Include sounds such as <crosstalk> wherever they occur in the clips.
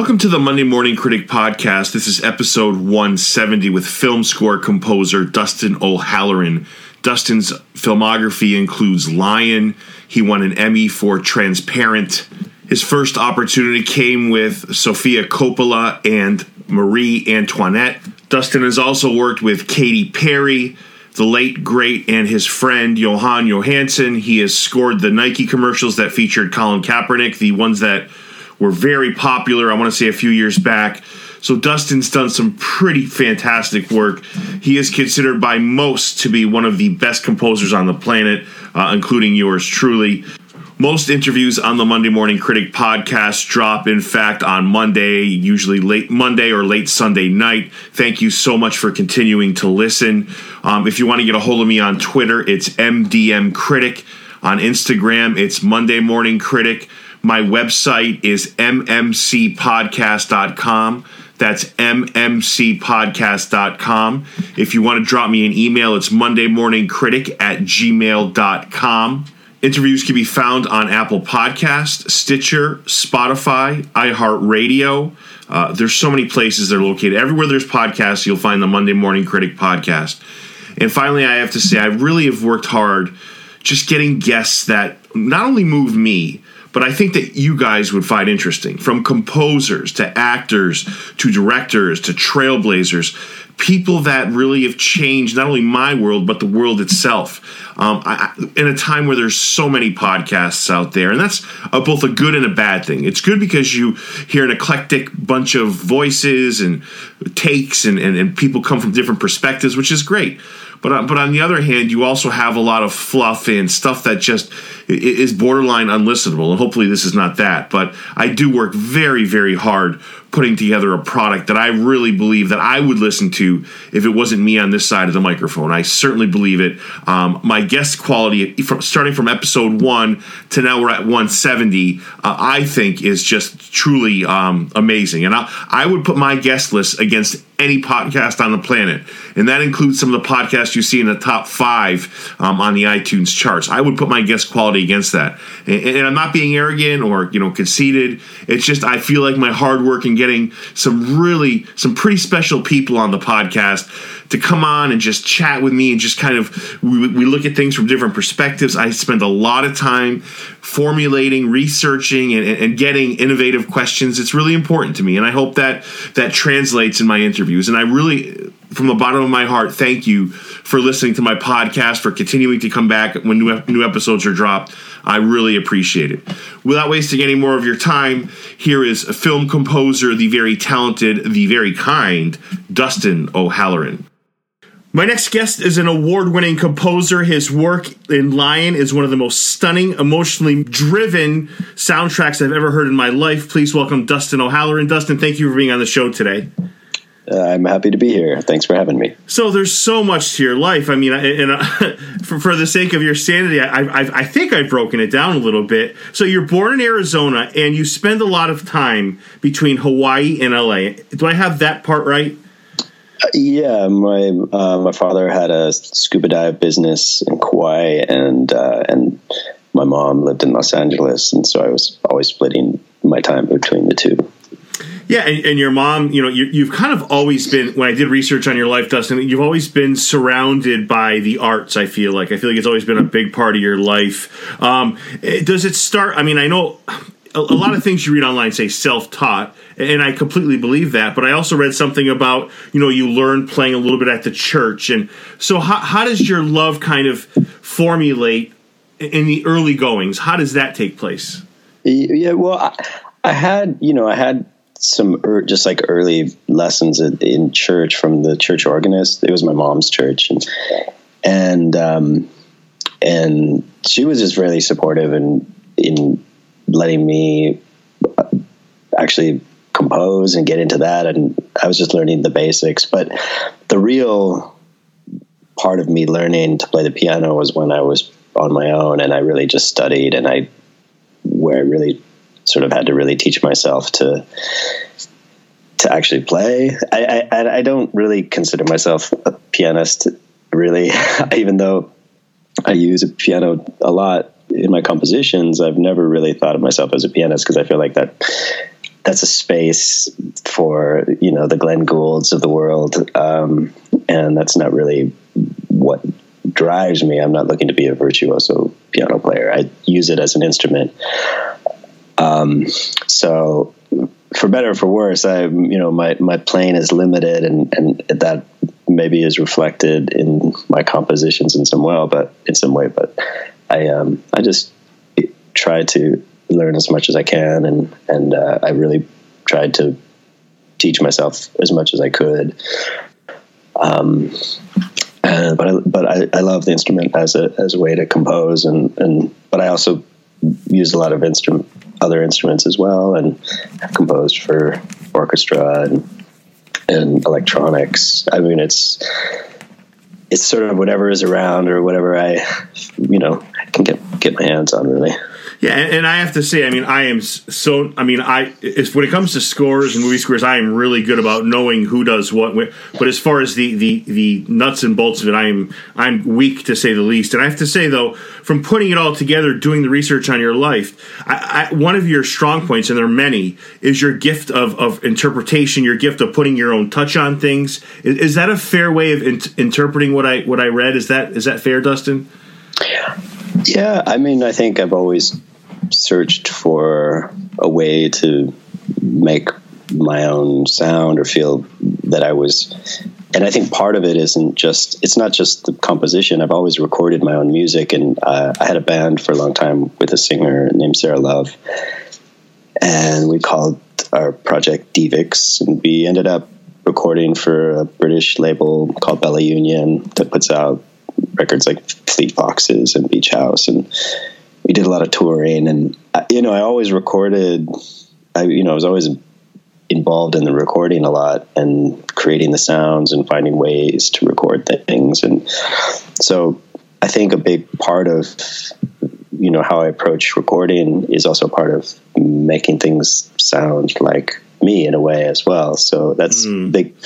Welcome to the Monday Morning Critic Podcast. This is episode 170 with film score composer Dustin O'Halloran. Dustin's filmography includes Lion. He won an Emmy for Transparent. His first opportunity came with Sofia Coppola and Marie Antoinette. Dustin has also worked with Katy Perry, the late great, and his friend Jóhann Jóhannsson. He has scored the Nike commercials that featured Colin Kaepernick, the ones that were very popular, I want to say a few years back. So Dustin's done some pretty fantastic work. He is considered by most to be one of the best composers on the planet, uh, including yours truly. Most interviews on the Monday Morning Critic podcast drop, in fact, on Monday, usually late Monday or late Sunday night. Thank you so much for continuing to listen. Um, if you want to get a hold of me on Twitter, it's MDM Critic. On Instagram, it's Monday Morning Critic. My website is mmcpodcast.com. That's mmcpodcast.com. If you want to drop me an email, it's mondaymorningcritic at gmail.com. Interviews can be found on Apple Podcast, Stitcher, Spotify, iHeartRadio. Uh, there's so many places they're located. Everywhere there's podcasts, you'll find the Monday Morning Critic podcast. And finally, I have to say, I really have worked hard just getting guests that not only move me, but I think that you guys would find interesting from composers to actors to directors to trailblazers, people that really have changed not only my world, but the world itself. Um, I, in a time where there's so many podcasts out there, and that's a, both a good and a bad thing. It's good because you hear an eclectic bunch of voices and takes, and, and, and people come from different perspectives, which is great. But uh, but on the other hand, you also have a lot of fluff and stuff that just is borderline unlistenable. And hopefully, this is not that. But I do work very very hard putting together a product that I really believe that I would listen to if it wasn't me on this side of the microphone. I certainly believe it. Um, my guest quality, from, starting from episode one to now we're at 170, uh, I think is just truly um, amazing. And I, I would put my guest list against any podcast on the planet, and that includes some of the podcasts you see in the top five um, on the iTunes charts. I would put my guest quality against that, and, and, I'm not being arrogant or you know conceited. It's just I feel like my hard work in getting some really some pretty special people on the podcast to come on and just chat with me and just kind of we, we look at things from different perspectives. I spend a lot of time formulating, researching, and, and, getting innovative questions. It's really important to me, and I hope that that translates in my interviews. And I really, from the bottom of my heart, thank you for listening to my podcast, for continuing to come back when new new episodes are dropped. I really appreciate it. Without wasting any more of your time, here is a film composer, the very talented, the very kind Dustin O'Halloran. My next guest is an award winning composer. His work in Lion is one of the most stunning, emotionally driven soundtracks I've ever heard in my life. Please welcome Dustin O'Halloran. Dustin, thank you for being on the show today. Uh, I'm happy to be here. Thanks for having me. So there's so much to your life. I mean, and uh, <laughs> for, for the sake of your sanity, I, I, I think I've broken it down a little bit. So you're born in Arizona, and you spend a lot of time between Hawaii and LA. Do I have that part right? Yeah, my uh, my father had a scuba dive business in Kauai, and uh, and my mom lived in Los Angeles, and so I was always splitting my time between the two. Yeah, and, and your mom, you know, you, have kind of always been. When I did research on your life, Dustin, you've always been surrounded by the arts. I feel like I feel like it's always been a big part of your life. Um, does it start? I mean, I know a, a lot of things you read online say self-taught and i completely believe that but i also read something about you know you learn playing a little bit at the church and so how, how does your love kind of formulate in the early goings how does that take place yeah well i, I had you know i had some er, just like early lessons in church from the church organist it was my mom's church and and um and she was just really supportive and in letting me actually compose and get into that. And I was just learning the basics. But the real part of me learning to play the piano was when I was on my own and I really just studied and I, where I really sort of had to really teach myself to, to actually play. I, I, I don't really consider myself a pianist really, <laughs> even though I use a piano a lot in my compositions, I've never really thought of myself as a pianist because I feel like that that's a space for you know the Glenn Goulds of the world, um, and that's not really what drives me. I'm not looking to be a virtuoso piano player. I use it as an instrument. Um, so, for better or for worse, I you know my my playing is limited, and and that maybe is reflected in my compositions in some way, but in some way. But I um I just try to learn as much as I can, and and uh, I really tried to teach myself as much as I could. Um, but I, but I, I love the instrument as a as a way to compose, and and but I also use a lot of instrument other instruments as well, and have composed for orchestra and and electronics. I mean, it's it's sort of whatever is around or whatever I, you know, can get get my hands on really. Yeah, and, and, I have to say, I mean, I am so. I mean, I if when it comes to scores and movie scores, I am really good about knowing who does what. But as far as the the the nuts and bolts of it, I am I'm weak to say the least. And I have to say though, from putting it all together, doing the research on your life, I, I, one of your strong points, and there are many, is your gift of of interpretation, your gift of putting your own touch on things. Is, is that a fair way of in, interpreting what I what I read? Is that is that fair, Dustin? Yeah. Yeah, I mean, I think I've always searched for a way to make my own sound or feel that I was and I think part of it isn't just it's not just the composition. I've always recorded my own music, and uh, I had a band for a long time with a singer named Sara Lov, and we called our project Devics, and we ended up recording for a British label called Bella Union that puts out records like Fleet Foxes and Beach House, and we did a lot of touring, and uh, you know, I always recorded. I you know, I was always involved in the recording a lot and creating the sounds and finding ways to record things, and so I think a big part of you know how I approach recording is also part of making things sound like me in a way as well. So that's mm. big.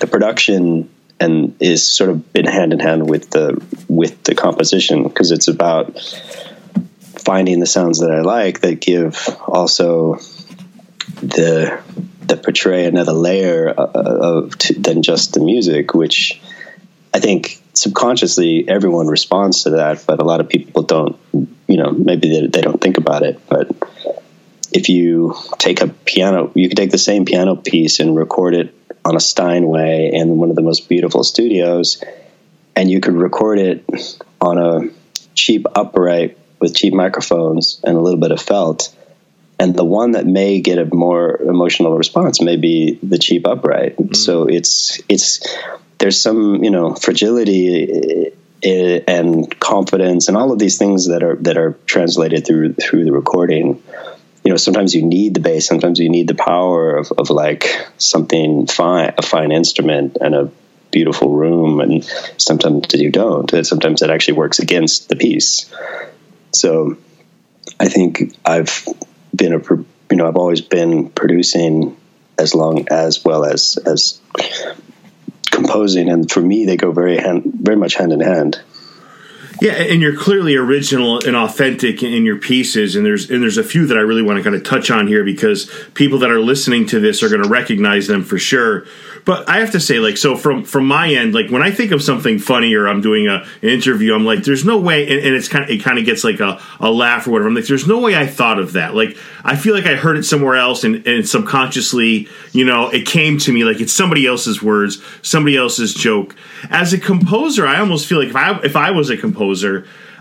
The production and is sort of been hand in hand with the with the composition because it's about finding the sounds that I like that give also the that portray another layer of, to, than just the music, which I think subconsciously everyone responds to that, but a lot of people don't. You know, maybe they, they don't think about it, but if you take a piano, you could take the same piano piece and record it on a Steinway in one of the most beautiful studios, and you could record it on a cheap upright with cheap microphones and a little bit of felt. And the one that may get a more emotional response may be the cheap upright. Mm-hmm. So it's it's there's some you know fragility eh, and confidence and all of these things that are that are translated through through the recording. You know, sometimes you need the bass, sometimes you need the power of, of like something fine, a fine instrument and a beautiful room, and sometimes you don't. And sometimes it actually works against the piece. So I think I've been a you know I've always been producing as long as well as as composing, and for me they go very hand, very much hand in hand. Yeah, and you're clearly original and authentic in your pieces, and there's and there's a few that I really want to kind of touch on here because people that are listening to this are going to recognize them for sure. But I have to say, like, so from from my end, like when I think of something funny or I'm doing a, an interview, I'm like, there's no way, and, and it's kind of it kind of gets like a, a laugh or whatever. I'm like, there's no way I thought of that. Like, I feel like I heard it somewhere else, and, and subconsciously, you know, it came to me like it's somebody else's words, somebody else's joke. As a composer, I almost feel like if I if I was a composer.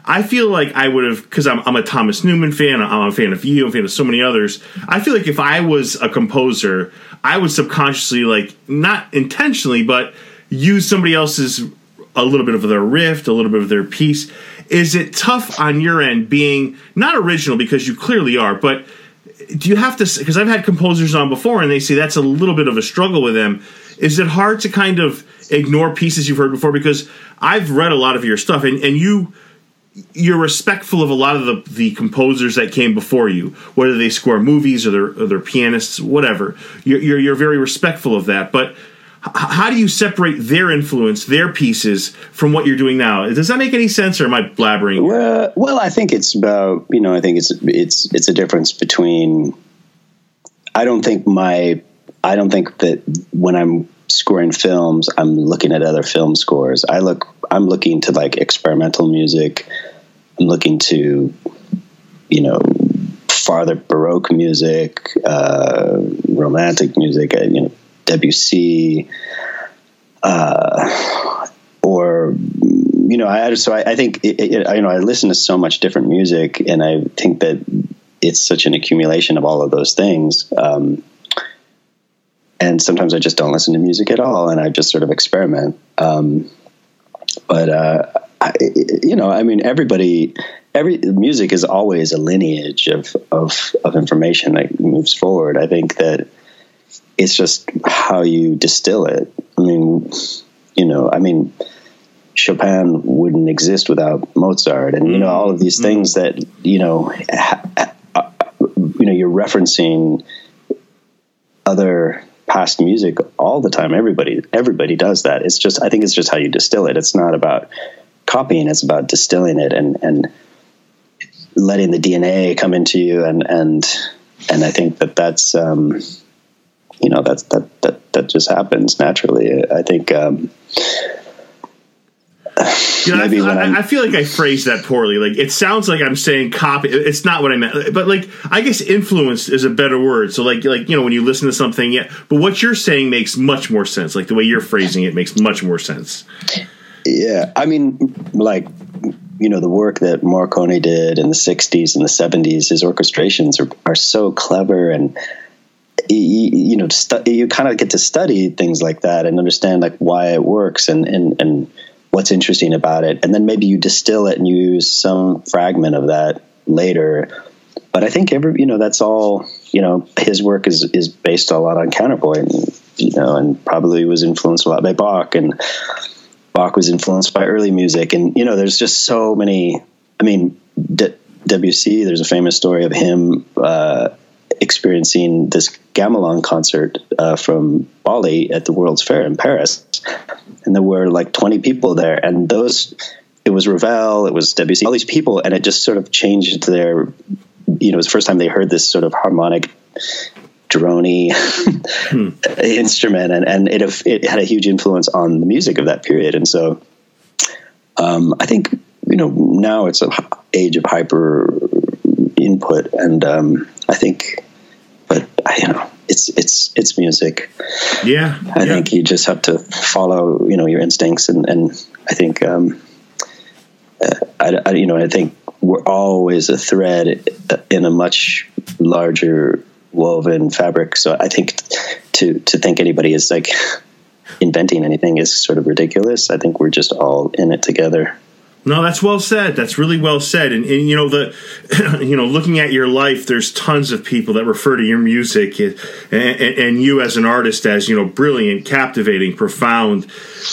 I feel like I would have because I'm, I'm, a Thomas Newman fan. I'm a fan of you. I'm a fan of so many others. I feel like if I was a composer, I would subconsciously like not intentionally, but use somebody else's a little bit of their riff, a little bit of their piece. Is it tough on your end being not original because you clearly are, but do you have to? Because I've had composers on before and they say that's a little bit of a struggle with them. Is it hard to kind of ignore pieces you've heard before? Because I've read a lot of your stuff and, and you you're respectful of a lot of the, the composers that came before you, whether they score movies or they're, or they're pianists, whatever. You're, you're, you're very respectful of that. But h- how do you separate their influence, their pieces, from what you're doing now? Does that make any sense, or am I blabbering? Well, well, I think it's about you know I think it's it's it's a difference between I don't think my I don't think that when I'm scoring films, I'm looking at other film scores. I look I'm looking to like experimental music. I'm looking to you know farther baroque music, uh, romantic music, uh, you know Debussy, uh, or you know, I so I, I think it, it, you know I listen to so much different music, and I think that it's such an accumulation of all of those things. Um, and sometimes I just don't listen to music at all, and I just sort of experiment. Um, but uh, I, you know, I mean, everybody, every music is always a lineage of of of information that moves forward. I think that it's just how you distill it. I mean, you know, I mean. Chopin wouldn't exist without Mozart, and you know all of these mm-hmm. things that you know, ha, ha, you know, you're referencing other past music all the time. Everybody everybody does that. It's just I think it's just how you distill it. It's not about copying. It's about distilling it and and letting the DNA come into you and and and I think that that's um, you know that's that that that just happens naturally. I think. Um, you know, I, I, I, feel like I phrased that poorly. Like it sounds like I'm saying copy. It's not what I meant. But like I guess influence is a better word. So like like you know when you listen to something, yeah. But what you're saying makes much more sense. Like the way you're phrasing it makes much more sense. Yeah, I mean, like you know the work that Morricone did in the '60s and the '70s. His orchestrations are, are so clever and you, you know you kind of get to study things like that and understand like why it works and and and what's interesting about it, and then maybe you distill it and you use some fragment of that later. But I think every you know that's all you know. His work is is based a lot on counterpoint, you know, and probably was influenced a lot by Bach, and Bach was influenced by early music, and you know, there's just so many. I mean, D- Debussy. There's a famous story of him uh, experiencing this gamelan concert uh, from Bali at the World's Fair in Paris, and there were like 20 people there, and those it was Ravel, it was Debussy, all these people, and it just sort of changed their. You know, it was the first time they heard this sort of harmonic drony hmm. <laughs> instrument, and and it it had a huge influence on the music of that period, and so um, I think you know now it's an age of hyper input, and um, I think, but you know it's it's it's music. Yeah, I yeah. think you just have to follow you know your instincts, and and I think um, uh, I, I, you know I think we're always a thread in a much larger woven fabric. So I think to to think anybody is like inventing anything is sort of ridiculous. I think we're just all in it together. No, that's well said. That's really well said. And, and, you know the, <clears throat> you know, looking at your life, there's tons of people that refer to your music and, and, and, you as an artist as you know brilliant, captivating, profound.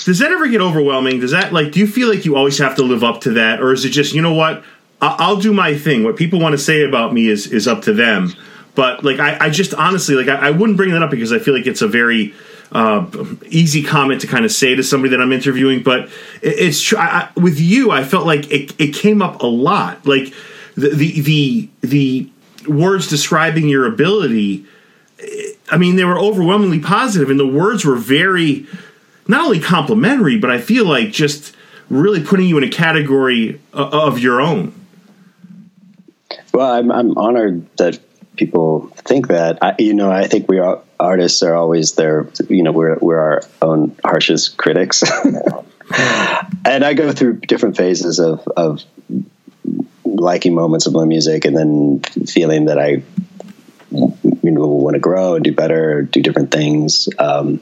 Does that ever get overwhelming? Does that like? Do you feel like you always have to live up to that, or is it just you know what? I'll do my thing. What people want to say about me is is up to them. But like, I, I just honestly like I, I wouldn't bring that up because I feel like it's a very uh, easy comment to kind of say to somebody that I'm interviewing, but it, it's true. with you, I felt like it, it came up a lot. Like the, the the the words describing your ability. I mean, they were overwhelmingly positive, and the words were very not only complimentary, but I feel like just really putting you in a category of your own. Well, I'm, I'm honored that people think that. I, you know, I think we are artists are always there. You know, we're we're our own harshest critics, <laughs> and I go through different phases of of liking moments of my music, and then feeling that I you know want to grow and do better, do different things. Um,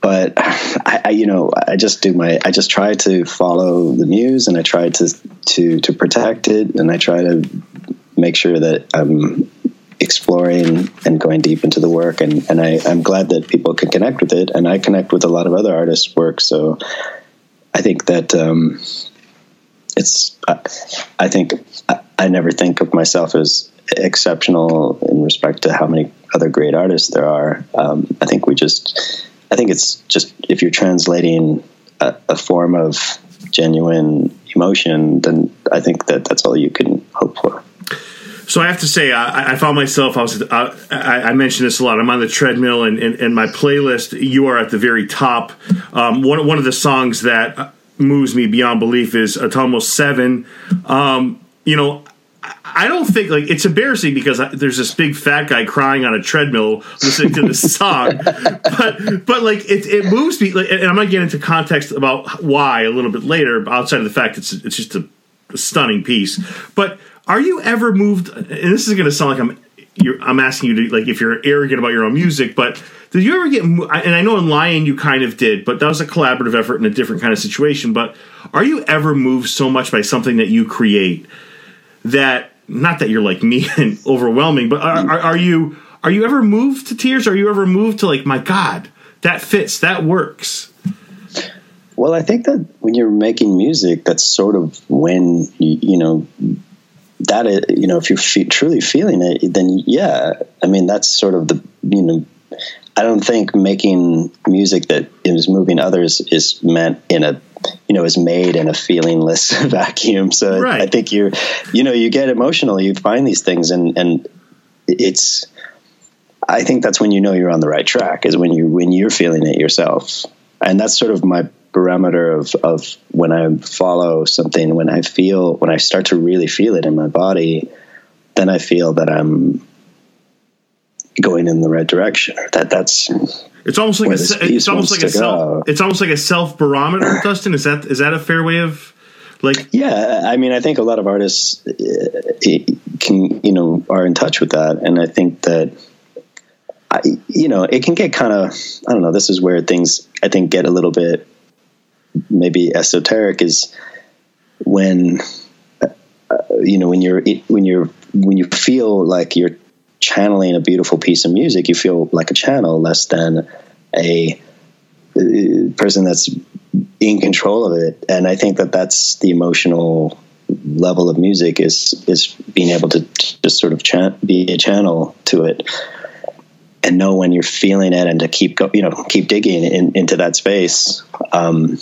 but I, I, you know, I just do my, I just try to follow the muse, and I try to to to protect it, and I try to make sure that I'm exploring and going deep into the work. And, and I, I'm glad that people can connect with it. And I connect with a lot of other artists' work. So I think that um, it's, I, I think I, I never think of myself as exceptional in respect to how many other great artists there are. Um, I think we just, I think it's just if you're translating a, a, form of genuine emotion, then I think that that's all you can hope for. So I have to say, I, I found myself. I was. I, I, mentioned this a lot. I'm on the treadmill, and, and, and my playlist. You are at the very top. Um, one one of the songs that moves me beyond belief is Atomos Seven. Um, you know, I don't think like it's embarrassing because there's this big fat guy crying on a treadmill listening to this <laughs> song, but but like it, it moves me. Like, and I'm gonna get into context about why a little bit later. Outside of the fact it's it's just a stunning piece. But are you ever moved? And this is gonna sound like I'm I'm asking you to like if you're arrogant about your own music, but did you ever get? And I know in Lion you kind of did, but that was a collaborative effort in a different kind of situation. But are you ever moved so much by something that you create that not that you're like me <laughs> and overwhelming, but are, are, are you are you ever moved to tears? Are you ever moved to like, my God, that fits, that works? Well, I think that when you're making music, that's sort of when you, you know that is, you know if you're fe- truly feeling it, then yeah, I mean that's sort of the you know I don't think making music that is moving others is meant in a you know is made in a feelingless <laughs> vacuum so right. i think you're you know you get emotional you find these things and and it's i think that's when you know you're on the right track is when you when you're feeling it yourself and that's sort of my barometer of of when i follow something when i feel when i start to really feel it in my body then i feel that i'm going in the right direction that that's it's almost like a, it's almost like a self, it's almost like a self barometer, <clears throat> Dustin. Is that is that a fair way of like? Yeah, I mean, I think a lot of artists uh, can you know are in touch with that, and I think that I you know it can get kind of I don't know. This is where things I think get a little bit maybe esoteric is when uh, you know when you're when you're when you feel like you're channeling a beautiful piece of music, you feel like a channel less than a uh, person that's in control of it. And I think that that's the emotional level of music is is being able to just sort of chan- be a channel to it and know when you're feeling it and to keep go, you know keep digging in, into that space. Um,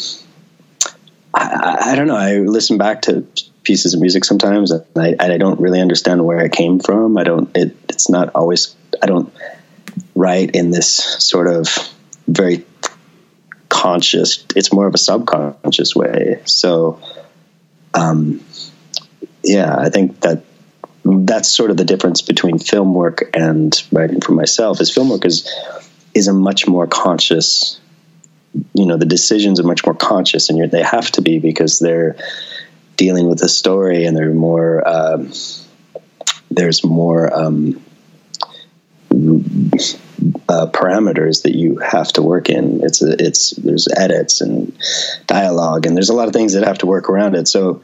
I, I, don't know. I listen back to pieces of music sometimes, and I, I don't really understand where it came from. I don't. It, it's not always. I don't write in this sort of very conscious. It's more of a subconscious way. So, um, yeah, I think that that's sort of the difference between film work and writing for myself. Is film work is is a much more conscious. You know, the decisions are much more conscious, and they have to be because they're dealing with a story and they're more um, there's more um, uh, parameters that you have to work in. It's a, it's there's edits and dialogue and there's a lot of things that have to work around it. So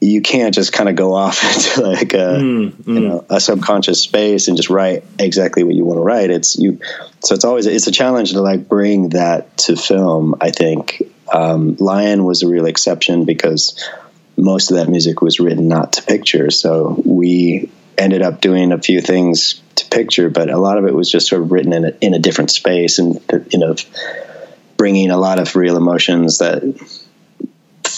you can't just kind of go off <laughs> into like a mm, mm. you know a subconscious space and just write exactly what you want to write. It's you. So it's always it's a challenge to like bring that to film. I think um, Lion was a real exception because most of that music was written not to picture. So we ended up doing a few things to picture, but a lot of it was just sort of written in a, in a different space and you know bringing a lot of real emotions that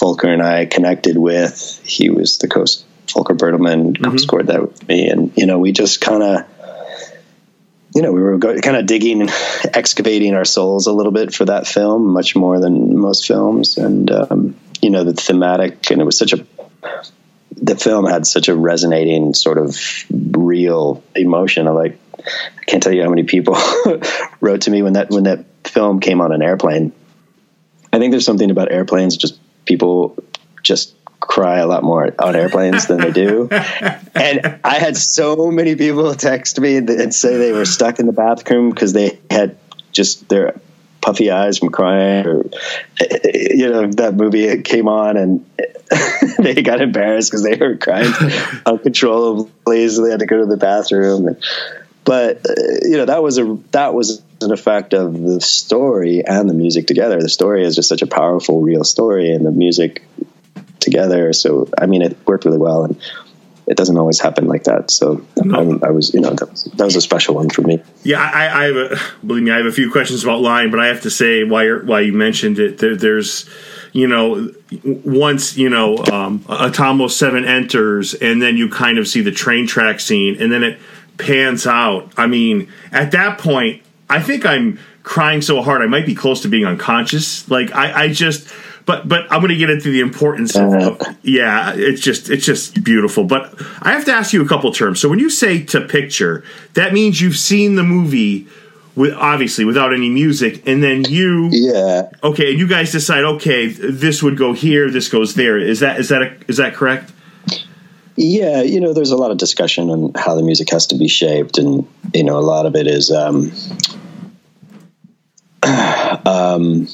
Volker and I connected with. He was the coast Volker Bertelmann mm-hmm. scored that with me, and you know we just kind of you know, we were kind of digging, <laughs> excavating our souls a little bit for that film, much more than most films. And um, you know the thematic and it was such a the film had such a resonating sort of real emotion of like I can't tell you how many people <laughs> wrote to me when that when that film came on an airplane. I think there's something about airplanes just people just cry a lot more on airplanes than they do. <laughs> and I had so many people text me and say they were stuck in the bathroom because they had just their puffy eyes from crying or <laughs> you know that movie came on and <laughs> they got embarrassed because they were crying uncontrollably so they had to go to the bathroom but uh, you know that was a that was an effect of the story and the music together the story is just such a powerful real story and the music together so i mean it worked really well and it doesn't always happen like that. So no. I, I, was, you know, that was, that was a special one for me. Yeah, I, I have a, believe me, I have a few questions about Lion, but I have to say why why you mentioned it, there, there's, you know, once you know um, Atomos Seven enters, and then you kind of see the train track scene, and then it pans out. I mean, at that point, I think I'm crying so hard I might be close to being unconscious. Like I, I just but but I'm going to get into the importance of, of, yeah. It's just it's just beautiful. But I have to ask you a couple terms. So when you say to picture, that means you've seen the movie with obviously without any music, and then you yeah okay, and you guys decide okay, this would go here, this goes there. Is that is that a, is that correct? Yeah, you know, there's a lot of discussion on how the music has to be shaped, and you know, a lot of it is um, <clears throat> um,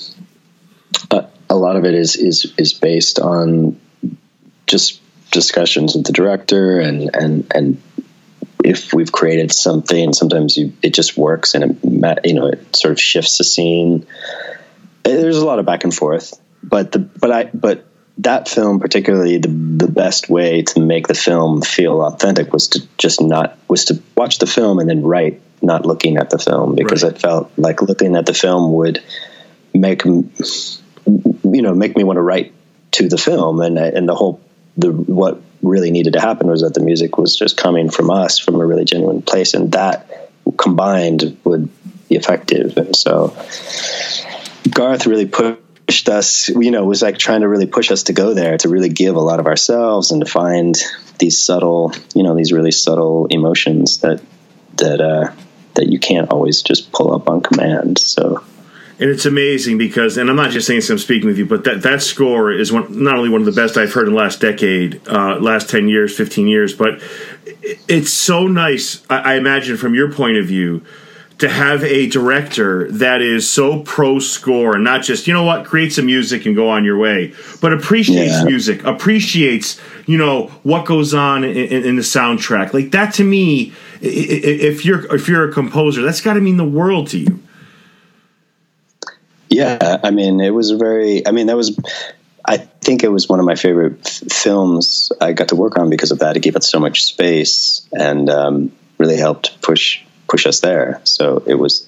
a lot of it is is is based on just discussions with the director and and and if we've created something sometimes you it just works and it you know it sort of shifts the scene. There's a lot of back and forth but the but i but that film particularly the the best way to make the film feel authentic was to just not was to watch the film and then write not looking at the film because right. I felt like looking at the film would make you know make me want to write to the film and and the whole the what really needed to happen was that the music was just coming from us from a really genuine place and that combined would be effective and so Garth really pushed us you know was like trying to really push us to go there to really give a lot of ourselves and to find these subtle you know these really subtle emotions that that uh that you can't always just pull up on command. So and it's amazing because, and I'm not just saying this, I'm speaking with you, but that, that score is one, not only one of the best I've heard in the last decade, uh, last 10 years, 15 years, but it's so nice, I, I imagine, from your point of view, to have a director that is so pro score and not just you know what create some music and go on your way but appreciates yeah. music appreciates you know what goes on in, in, in, the soundtrack like that to me if you're if you're a composer that's got to mean the world to you yeah, I mean, it was a very. I mean, that was. I think it was one of my favorite f- films I got to work on because of that. It gave us so much space and um, really helped push push us there. So it was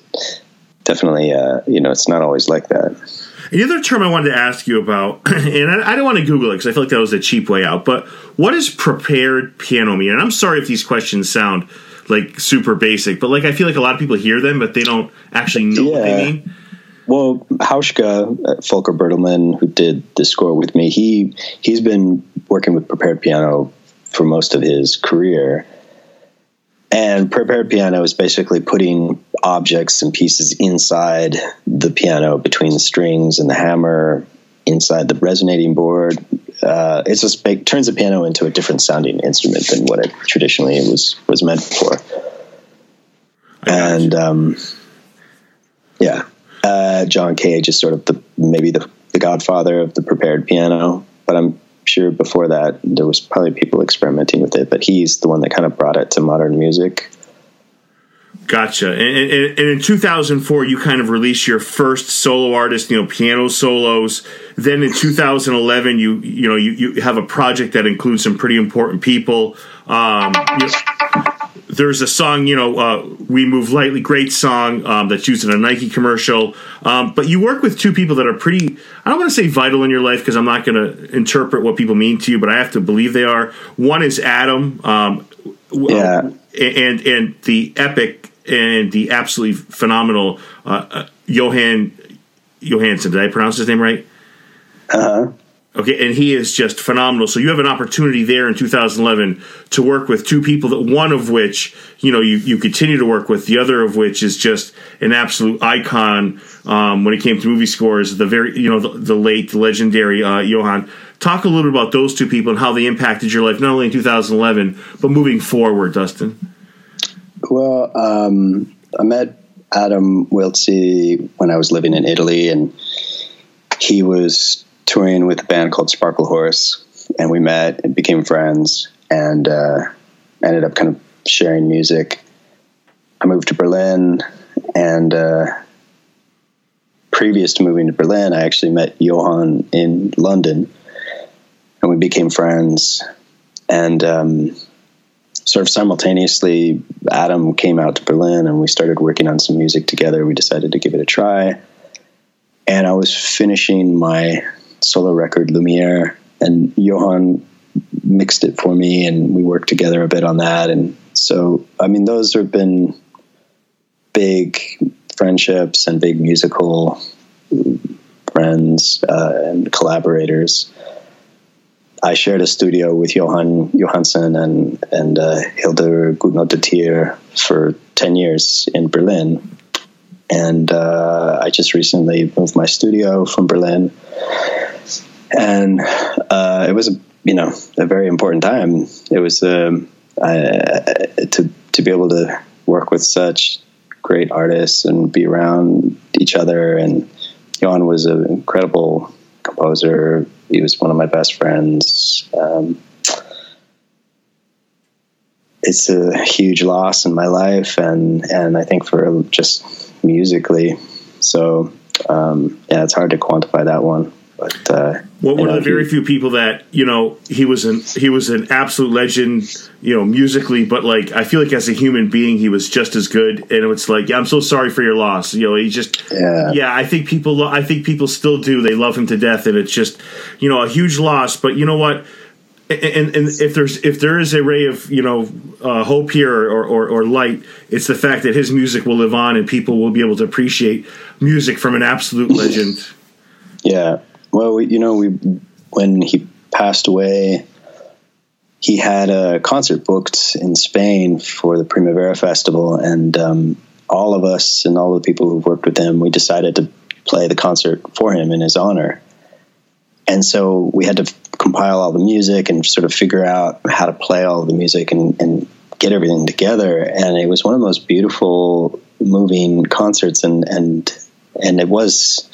definitely, uh, you know, it's not always like that. The other term I wanted to ask you about, <clears throat> and I, I don't want to Google it because I feel like that was a cheap way out, but what does prepared piano mean? And I'm sorry if these questions sound like super basic, but like I feel like a lot of people hear them, but they don't actually know yeah. what they mean. Well, Hauschka, uh, Volker Bertelmann, who did the score with me, he he's been working with prepared piano for most of his career. And prepared piano is basically putting objects and pieces inside the piano between the strings and the hammer, inside the resonating board. Uh, it just turns the piano into a different sounding instrument than what it traditionally was was meant for. And um, yeah, uh, John Cage is sort of the maybe the, the godfather of the prepared piano, but I'm sure before that there was probably people experimenting with it, but he's the one that kind of brought it to modern music. Gotcha. And, and, and, in 2004, you kind of released your first solo artist, you know, piano solos. Then in 2011, you you know you, you have a project that includes some pretty important people. Um, you there's a song, you know, uh, "We Move Lightly," great song um, that's used in a Nike commercial. Um, but you work with two people that are pretty. I don't want to say vital in your life because I'm not going to interpret what people mean to you, but I have to believe they are. One is Adam, um, yeah, and and the epic and the absolutely phenomenal uh, uh, Jóhann Jóhannsson. Did I pronounce his name right? Uh huh. Okay, and he is just phenomenal. So you have an opportunity there in 2011 to work with two people that one of which you know you, you continue to work with, the other of which is just an absolute icon um, when it came to movie scores. The very you know the, the late the legendary uh, Jóhann. Talk a little bit about those two people and how they impacted your life, not only in 2011 but moving forward, Dustin. Well, um, I met Adam Wiltzie when I was living in Italy, and he was touring with a band called Sparklehorse, and we met and became friends, and uh, ended up kind of sharing music. I moved to Berlin, and uh, previous to moving to Berlin, I actually met Jóhann in London, and we became friends. And um, sort of simultaneously, Adam came out to Berlin, and we started working on some music together. We decided to give it a try, and I was finishing my solo record Lumiere, and Jóhann mixed it for me, and we worked together a bit on that. And so, I mean, those have been big friendships and big musical friends uh, and collaborators. I shared a studio with Jóhann Jóhannsson and and uh, Hildur Gudnadottir for ten years in Berlin, and uh, I just recently moved my studio from Berlin, and uh, it was a you know a very important time. It was um, to to be able to work with such great artists and be around each other. And Jóhann was an incredible composer. He was one of my best friends. Um, it's a huge loss in my life, and and I think for just musically. So um, yeah, it's hard to quantify that one. But uh, well, one of the very few people that you know he was an he was an absolute legend, you know, musically. But like, I feel like as a human being, he was just as good. And it's like, yeah, I'm so sorry for your loss. You know, he just, yeah, yeah. I think people, I think people still do. They love him to death, and it's just, you know, a huge loss. But you know what? And, and, if there's if there is a ray of you know uh, hope here or, or, or, light, it's the fact that his music will live on and people will be able to appreciate music from an absolute legend. Yeah, well, we, you know, we when he passed away, he had a concert booked in Spain for the Primavera Festival, and um, all of us and all the people who worked with him, we decided to play the concert for him in his honor. And so we had to compile all the music and sort of figure out how to play all the music and, and get everything together. And it was one of the most beautiful, moving concerts, and and and it was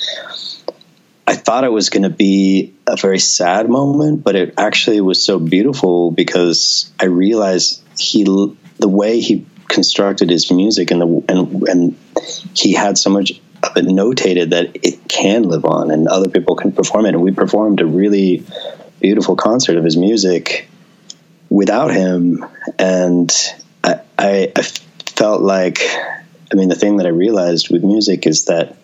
I thought it was going to be a very sad moment, but it actually was so beautiful because I realized he the way he constructed his music and the and and he had so much it notated that it can live on and other people can perform it. And we performed a really beautiful concert of his music without him, and I, I, I felt like I mean the thing that I realized with music is that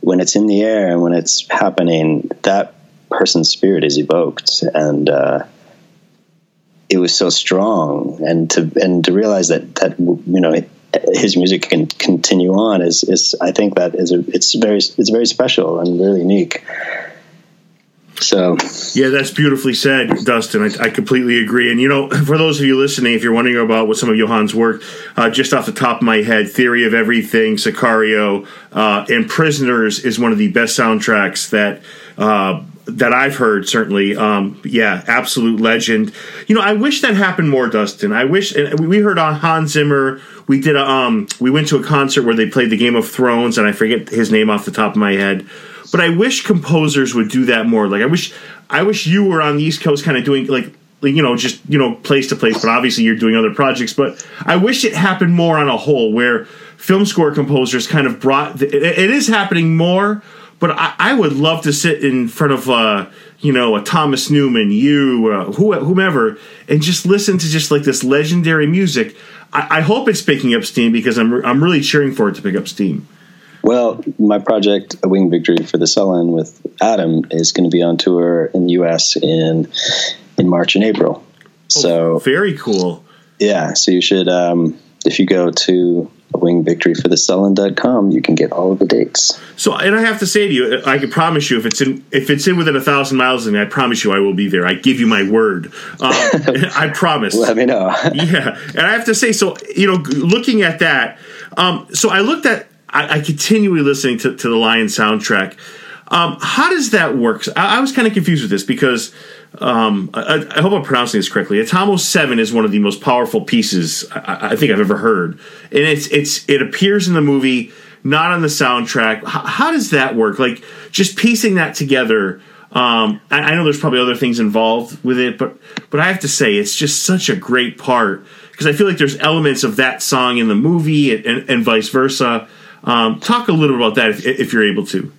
when it's in the air and when it's happening, that person's spirit is evoked, and uh, it was so strong. And to and to realize that that you know his music can continue on is is I think that is a, it's very it's very special and really unique. So, yeah, that's beautifully said, Dustin. I, I, completely agree. And you know, for those of you listening, if you're wondering about what some of Jóhann's work, uh, just off the top of my head, Theory of Everything, Sicario, uh, and Prisoners is one of the best soundtracks that. Uh, that I've heard, certainly, um, yeah, absolute legend. You know, I wish that happened more, Dustin. I wish we heard on Hans Zimmer. We did a, um, we went to a concert where they played the Game of Thrones, and I forget his name off the top of my head. But I wish composers would do that more. Like I wish I wish you were on the East Coast kind of doing like you know just you know place to place but obviously you're doing other projects but i wish it happened more on a whole where film score composers kind of brought the, it, it is happening more but I, I, would love to sit in front of uh, you know a thomas newman you uh, whomever and just listen to just like this legendary music I, I hope it's picking up steam because i'm, I'm really cheering for it to pick up steam well, my project, A Winged Victory for the Sullen with Adam, is going to be on tour in the U.S. in in March and April. Oh, so very cool. Yeah, so you should um, if you go to wingedvictoryforthesullen.com you can get all of the dates. So and i have to say to you i can promise you if it's in if it's in within a thousand miles of me i promise you i will be there. I give you my word. Um, <laughs> i promise. Let me know. <laughs> Yeah. And i have to say so you know looking at that um, so i looked at I, I continually listening to, to the Lion soundtrack. Um, how does that work? I, I was kind of confused with this because um, I, I, hope I'm pronouncing this correctly. Atomos Seven is one of the most powerful pieces I, I, think I've ever heard, and it's it's it appears in the movie, not on the soundtrack. H- how does that work? Like just piecing that together. Um, I, know there's probably other things involved with it, but but I have to say it's just such a great part because I feel like there's elements of that song in the movie and, and, and vice versa. Um, talk a little about that if, if you're able to.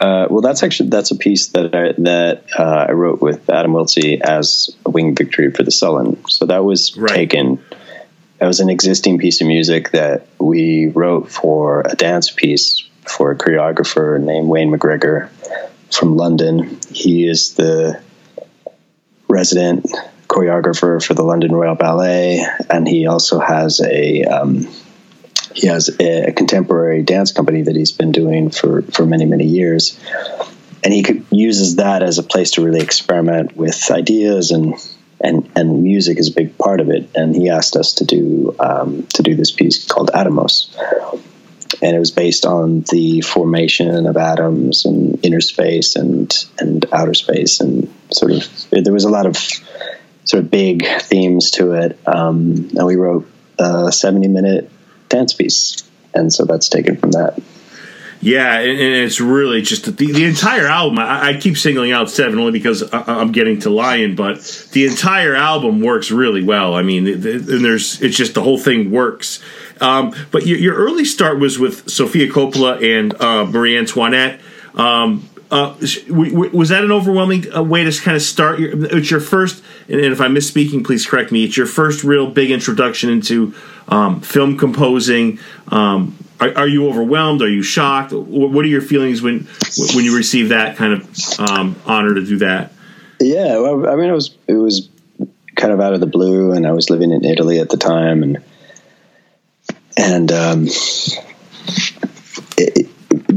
Uh, well, that's actually that's a piece that I, that uh, I wrote with Adam Wiltzie as a wing victory for the Sullen. So that was right. taken. That was an existing piece of music that we wrote for a dance piece for a choreographer named Wayne McGregor, from London. He is the resident choreographer for the London Royal Ballet, and he also has a um, he has a, contemporary dance company that he's been doing for for many many years, and he could, uses that as a place to really experiment with ideas and. And, and music is a big part of it. And he asked us to do um, to do this piece called Atomos, and it was based on the formation of atoms and inner space and and outer space and sort of there was a lot of sort of big themes to it um, and we wrote a 70 minute dance piece and so that's taken from that yeah, and, it's really just the, the entire album. I, I, keep singling out Seven only because I, am getting to Lion, but the entire album works really well. I mean, and there's it's just the whole thing works. Um, but your, your, early start was with Sofia Coppola and uh, Marie Antoinette. Um, uh, was that an overwhelming uh, way to kind of start? Your, it's your first, and if I'm misspeaking, please correct me. It's your first real big introduction into um, film composing. Um, are, are, you overwhelmed? Are you shocked? What are your feelings when when you receive that kind of um, honor to do that? Yeah, well, I mean, it was it was kind of out of the blue, and I was living in Italy at the time, and and um,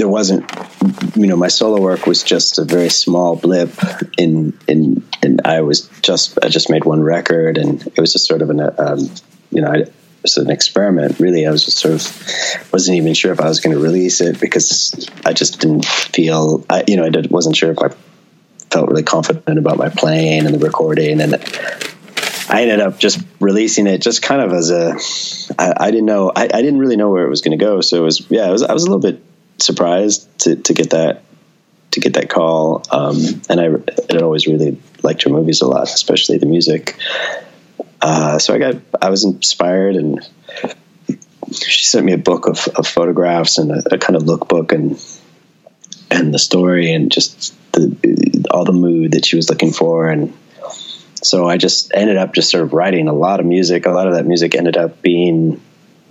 there wasn't, you know, my solo work was just a very small blip in in, and I was just I just made one record, and it was just sort of an, um, you know, I, was an experiment. Really, I was just sort of wasn't even sure if I was going to release it because I just didn't feel, I, you know, I did, wasn't sure if I felt really confident about my playing and the recording, and I ended up just releasing it just kind of as a. I, I didn't know, I, I didn't really know where it was going to go, so it was, yeah, it was, I was a little bit surprised to to get that to get that call, um, and I had always really liked your movies a lot, especially the music. Uh, so I got I was inspired, and she sent me a book of, of photographs and a, a, kind of lookbook and and the story and just the all the mood that she was looking for and so I just ended up just sort of writing a lot of music. A lot of that music ended up being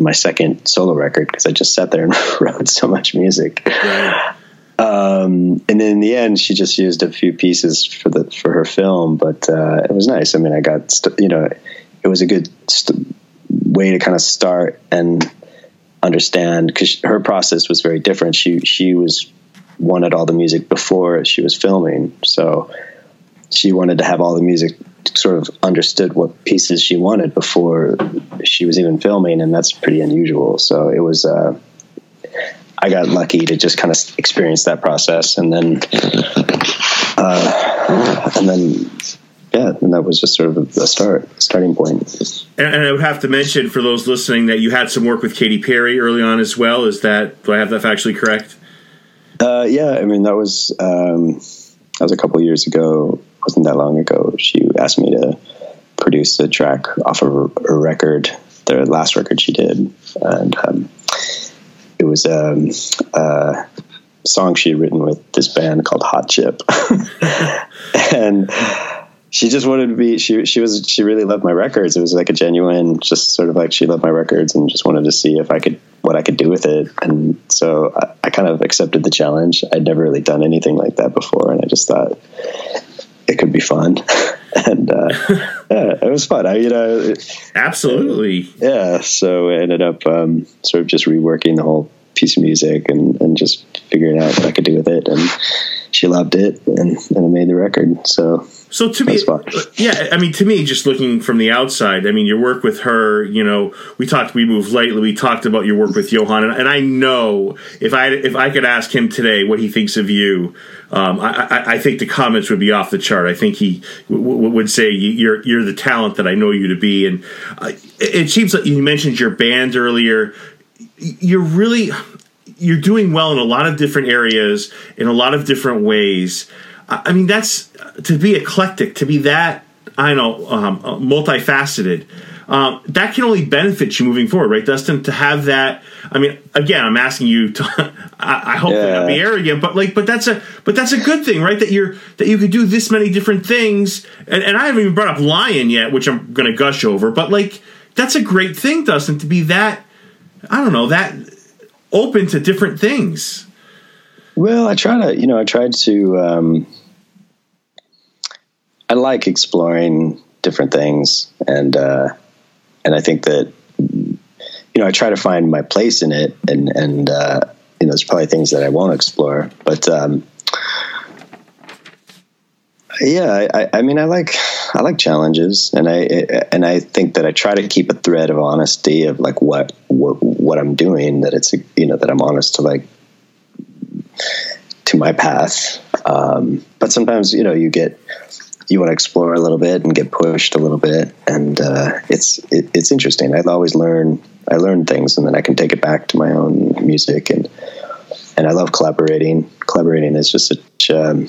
my second solo record because I just sat there and <laughs> wrote so much music. Right. Um, and then in the end, she just used a few pieces for the for her film, but uh, it was nice. I mean, I got st- you know it was a good st- way to kind of start and understand because her process was very different. She she was wanted all the music before she was filming, so she wanted to have all the music sort of understood what pieces she wanted before she was even filming, and that's pretty unusual. So it was. Uh, I got lucky to just kind of experience that process, and then, uh, and then yeah, and that was just sort of the start, starting point. And, and, I would have to mention for those listening that you had some work with Katy Perry early on as well. Is that do I have that factually correct? Uh, yeah, I mean that was um, that was a couple years ago. Wasn't that long ago? She asked me to produce a track off of a, record, the last record she did, and um, it was um, a song she had written with this band called Hot Chip, <laughs> and she just wanted to be she she was she really loved my records. It was like a genuine just sort of like she loved my records and just wanted to see if i could what i could do with it. And so i, I kind of accepted the challenge. I'd never really done anything like that before. And i just thought it could be fun. <laughs> And uh, <laughs> yeah it was fun. I you know absolutely. Yeah so i ended up um, sort of just reworking the whole piece of music and, and just figuring out what i could do with it. And she loved it and, and I made the record. So so to me, yeah, I mean, to me, just looking from the outside, I mean, your work with her, you know, we talked, we moved lately, we talked about your work with Jóhann, and, and I know if I if I could ask him today what he thinks of you, um, I, I, I, think the comments would be off the chart. I think he w- w- would say you're you're the talent that I know you to be, and uh, it seems like you mentioned your band earlier. You're really you're doing well in a lot of different areas in a lot of different ways. I mean, that's to be eclectic, to be that I don't know um, uh, multifaceted. Um, that can only benefit you moving forward, right, Dustin? To have that. I mean, again, I'm asking you to. <laughs> I, I hope yeah. not be arrogant, but like, but that's a, but that's a good thing, right? That you're that you could do this many different things, and, and I haven't even brought up Lion yet, which I'm going to gush over, but like, that's a great thing, Dustin, to be that. I don't know that open to different things. Well, I try to, you know, I tried to. Um, I like exploring different things, and uh, and I think that you know I try to find my place in it, and and uh, you know there's probably things that I won't explore, but um, yeah, I, I mean I like I like challenges, and I and I think that I try to keep a thread of honesty of like what what, what I'm doing, that it's you know that I'm honest to like to my path. Um, but sometimes you know you get you want to explore a little bit and get pushed a little bit, and uh, it's it, it's interesting. I always learn I learn things, and then I can take it back to my own music, and and I love collaborating. Collaborating is just such um,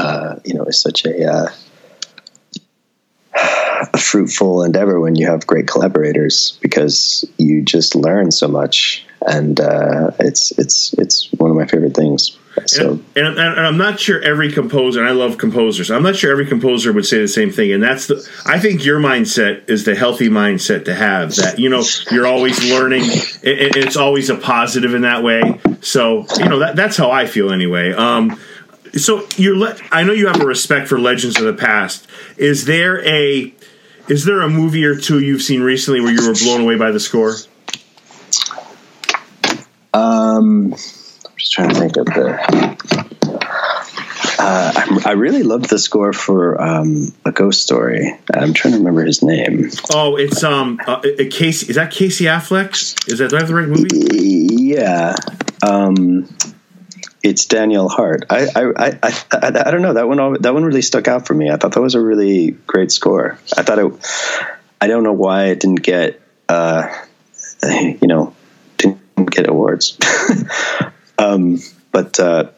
uh, you know is such a uh, a fruitful endeavor when you have great collaborators because you just learn so much. And uh, it's it's it's one of my favorite things. So and, and, and, I'm not sure every composer and I love composers I'm not sure every composer would say the same thing. And that's the I think your mindset is the healthy mindset to have that you know you're always learning. It, it's always a positive in that way. So you know that, that's how I feel anyway. Um, so you're le- I know you have a respect for legends of the past is there a is there a movie or two you've seen recently where you were blown away by the score? Um, I'm just trying to think of the. Uh, I, I, really loved the score for um, a ghost story. I'm trying to remember his name. Oh, it's um, uh, Casey. Is that Casey Affleck? Is that do I have the right movie? Yeah. Um, it's Daniel Hart. I I, I I, I don't know that one. That one really stuck out for me. I thought that was a really great score. I thought it. I don't know why it didn't get. Uh, you know, didn't get awards. <laughs> um, but uh,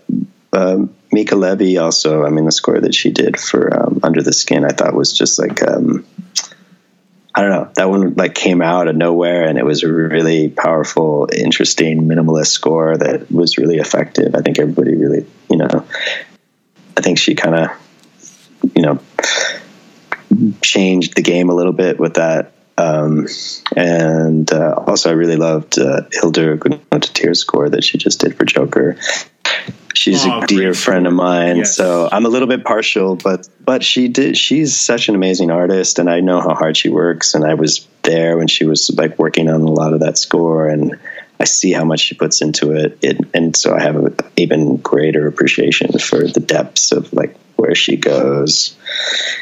um, Mica Levi also. I mean, the score that she did for um, Under the Skin, I thought was just like. I don't know. That one like came out of nowhere, and it was a really powerful, interesting, minimalist score that was really effective. I think everybody really, you know, I think she kind of, you know, changed the game a little bit with that. Um, and uh, also, I really loved uh, Hildur Guðnadóttir's score that she just did for Joker. She's oh, a dear friend of mine, yes. so I'm a little bit partial, but but she did. She's such an amazing artist, and I know how hard she works. And I was there when she was like working on a lot of that score, and I see how much she puts into it. it and so I have an even greater appreciation for the depths of like where she goes.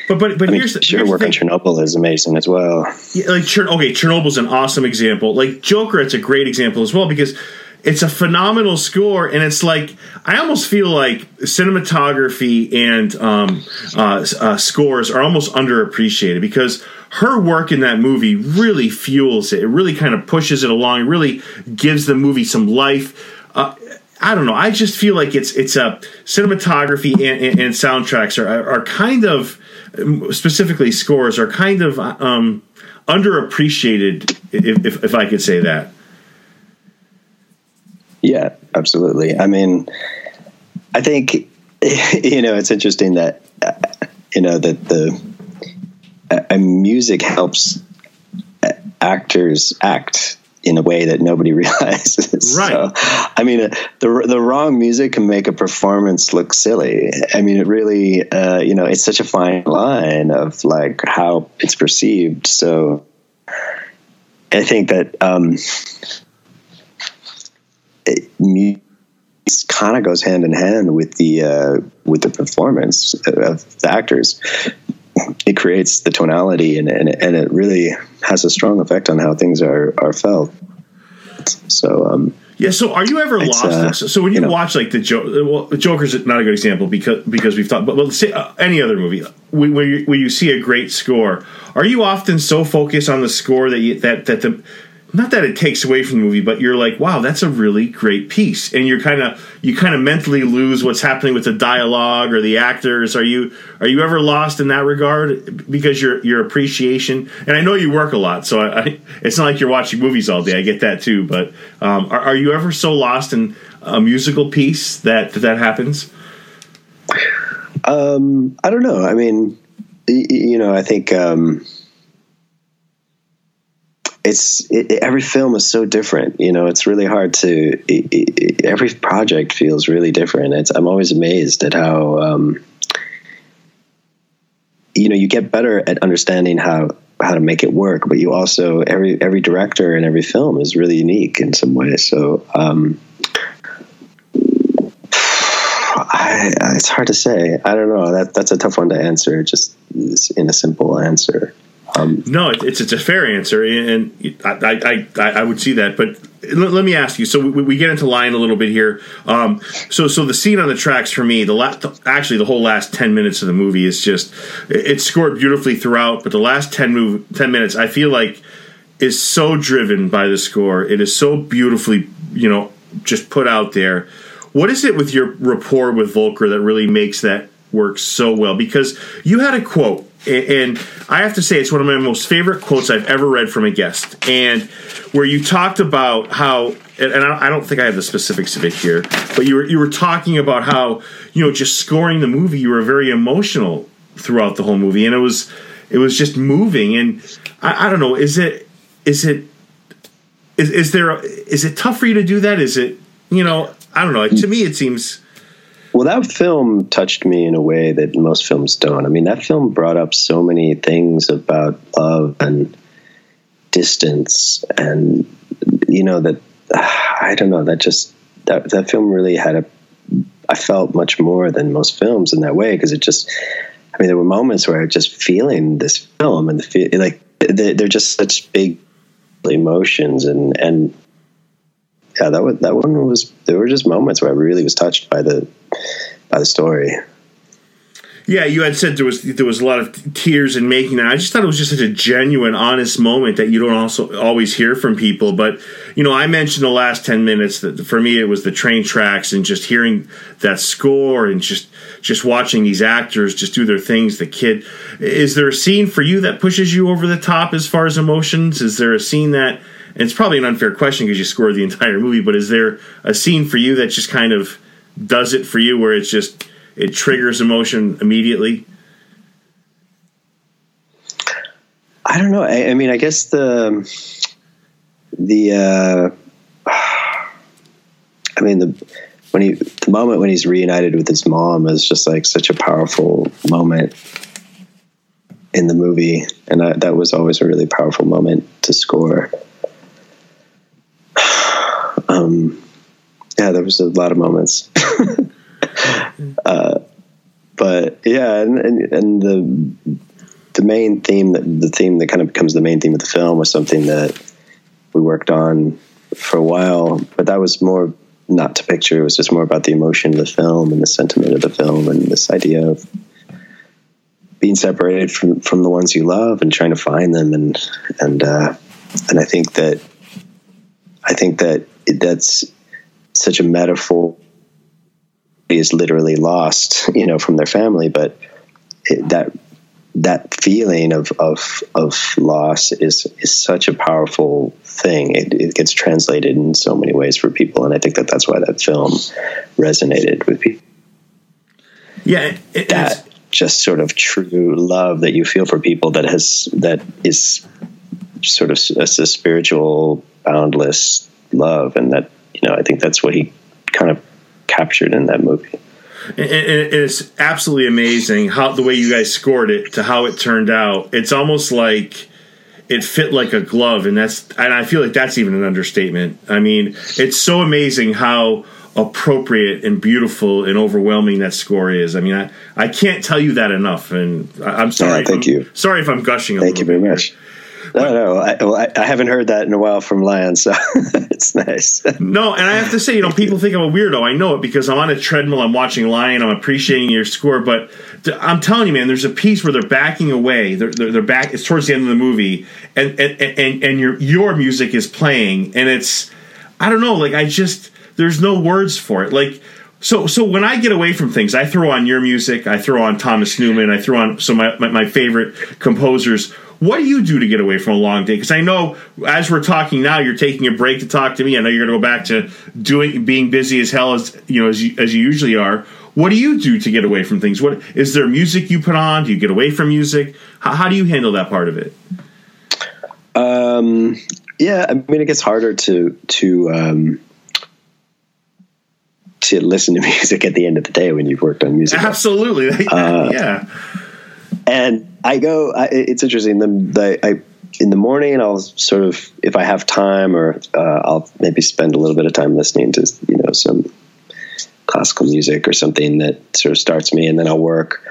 But but but I mean, here's sure work on Chernobyl is amazing as well. Yeah, like okay, Chernobyl's an awesome example. Like Joker, it's a great example as well because it's a phenomenal score, and it's like I almost feel like cinematography and um, uh, uh, scores are almost underappreciated because her work in that movie really fuels it. It really kind of pushes it along. It really gives the movie some life. Uh, I don't know. I just feel like it's it's a cinematography and, and, and soundtracks are are kind of specifically scores are kind of um, underappreciated if, if, if I could say that. Yeah, absolutely. I mean, I think <laughs> you know it's interesting that uh, you know that the uh, music helps actors act in a way that nobody <laughs> realizes. Right. So, I mean, uh, the the wrong music can make a performance look silly. I mean, it really, uh, you know, it's such a fine line of like how it's perceived. So, I think that um, it kind of goes hand in hand with the uh, with the performance of the actors. It creates the tonality, and, and and it really has a strong effect on how things are are felt. So. Um, yeah. So, are you ever lost? Uh, so, when you, you know, watch like the Joker, well, the Joker's not a good example because because we've thought, but well, say uh, any other movie where you, where you see a great score, are you often so focused on the score that you, that that the not that it takes away from the movie, but you're like, wow, that's a really great piece, and you're kind of you kind of mentally lose what's happening with the dialogue or the actors. Are you are you ever lost in that regard because your your appreciation? And I know you work a lot, so I, I, it's not like you're watching movies all day. I get that too, but um, are, are, you ever so lost in a musical piece that that, that happens? Um, I don't know. I mean, you know, I think. Um, it's it, every film is so different. You know, it's really hard to. It, every project feels really different. It's, I'm always amazed at how. Um, you know, you get better at understanding how how to make it work, but you also every every director and every film is really unique in some way. So. Um, I, it's hard to say. I don't know. That that's a tough one to answer. Just in a simple answer. Um, no, it's it's a fair answer, and I I, I, I would see that. But let, let me ask you. So we, we, get into Lion a little bit here. Um, so so the scene on the tracks for me, the last actually the whole last ten minutes of the movie is just it's scored beautifully throughout. But the last 10, move, 10 minutes, I feel like is so driven by the score. It is so beautifully you know just put out there. What is it with your rapport with Volker that really makes that work so well? Because you had a quote and I have to say it's one of my most favorite quotes I've ever read from a guest, and where you talked about how, and I don't think I have the specifics of it here, but you were you were talking about how you know just scoring the movie, you were very emotional throughout the whole movie, and it was it was just moving, and I, I don't know, is it is it is, is there is it tough for you to do that? Is it you know I don't know. To me, it seems well, that film touched me in a way that most films don't. I mean, that film brought up so many things about love and distance, and you know that <sighs> I don't know that just that that film really had a. I felt much more than most films in that way because it just. I mean, there were moments where I was just feeling this film and the feel like they're just such big emotions and and yeah, that was, that one was. There were just moments where I really was touched by the by the story. Yeah, you had said there was there was a lot of tears in making that. I just thought it was just such a genuine, honest moment that you don't also always hear from people. But you know, I mentioned the last ten minutes that for me it was the train tracks and just hearing that score and just just watching these actors just do their things. The kid, is there a scene for you that pushes you over the top as far as emotions? Is there a scene that it's probably an unfair question because you scored the entire movie, but is there a scene for you that just kind of does it for you where it's just it triggers emotion immediately? I don't know. I, I mean, I guess the the uh, <sighs> I mean the when he the moment when he's reunited with his mom is just like such a powerful moment in the movie, and I, that was always a really powerful moment to score <sighs> um, yeah, there was a lot of moments. <laughs> uh, but yeah, and, and, and the the main theme that the theme that kind of becomes the main theme of the film was something that we worked on for a while, but that was more not to picture. It was just more about the emotion of the film and the sentiment of the film and this idea of being separated from from the ones you love and trying to find them and and uh, and I think that I think that that's such a metaphor is literally lost, you know, from their family, but it, that that feeling of, of of loss is is such a powerful thing. It, it, gets translated in so many ways for people, and I think that that's why that film resonated with people. Yeah, it, that just sort of true love that you feel for people that has that is sort of a, a spiritual, boundless love, and that you know I think that's what he kind of captured in that movie. And it's absolutely amazing how the way you guys scored it to how it turned out. It's almost like it fit like a glove, and that's and I feel like that's even an understatement. I mean, it's so amazing how appropriate and beautiful and overwhelming that score is. I mean, I, I can't tell you that enough, and I, am sorry. Thank I'm, you. Sorry if I'm gushing. thank you very much. No, no, I, well, I, haven't heard that in a while from Lion, so <laughs> it's nice. no, and I have to say, you know, people think I'm a weirdo. I know it because I'm on a treadmill, I'm watching Lion, I'm appreciating your score, but I'm telling you, man, there's a piece where they're backing away. They're, they're, they're back. It's towards the end of the movie, and and and, and your your music is playing, and it's I don't know, like I just there's no words for it, like. So, so when I get away from things, I throw on your music, I throw on Thomas Newman, I throw on some my, my, my favorite composers what do you do to get away from a long day? Because I know as we're talking now, you're taking a break to talk to me. I know you're going to go back to doing being busy as hell as you know as you, as you usually are. What do you do to get away from things? What is there music you put on? Do you get away from music? How, how do you handle that part of it? Um, yeah, I mean, it gets harder to to um, to listen to <laughs> music at the end of the day when you've worked on music. Absolutely, <laughs> uh, yeah. And I go. I, it's interesting. The, the I in the morning I'll sort of if I have time or uh, I'll maybe spend a little bit of time listening to you know some classical music or something that sort of starts me and then I'll work.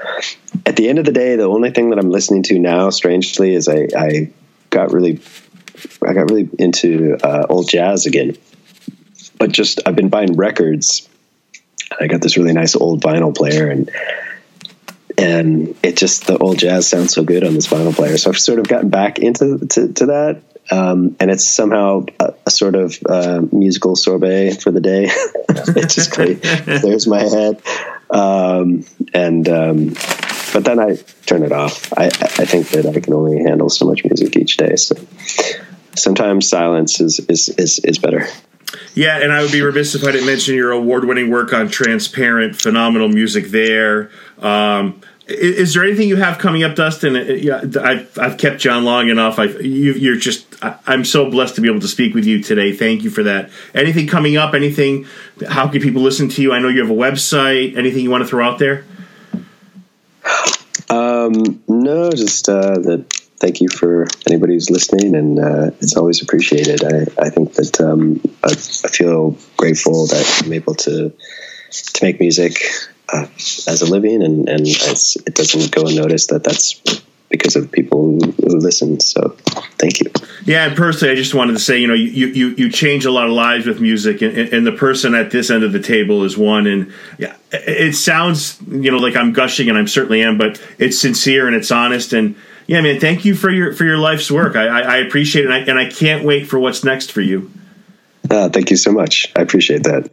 At the end of the day, the only thing that I'm listening to now, strangely, is I, I got really, I got really into uh, old jazz again. But just I've been buying records. I got this really nice old vinyl player and and it just the old jazz sounds so good on this vinyl player. So I've sort of gotten back into to, to that, um, and it's somehow a, a sort of uh, musical sorbet for the day. <laughs> it just clears my head, um, and um, but then I turn it off. I, I think that I can only handle so much music each day, so sometimes silence is is is, is better. Yeah, and I would be remiss if I didn't mention your award-winning work on Transparent, phenomenal music there. Um, is there anything you have coming up, Dustin? I've, I've kept on long enough. i you, are just I, am so blessed to be able to speak with you today. Thank you for that. Anything coming up? Anything? How can people listen to you? I know you have a website. Anything you want to throw out there? Um, no, just uh, that. Thank you for anybody who's listening, and uh, it's always appreciated. I, I think that um, I, I feel grateful that I'm able to to make music uh, as a living, and and it doesn't go unnoticed that that's because of people who, listen. So thank you. Yeah, and personally, I just wanted to say, you know, you you, you change a lot of lives with music, and, and the person at this end of the table is one. And yeah, it sounds, you know, like I'm gushing, and I'm certainly am, but it's sincere and it's honest. And yeah, man, thank you for your for your life's work. I, I, I appreciate it, and I, and I can't wait for what's next for you. Uh, thank you so much. I appreciate that.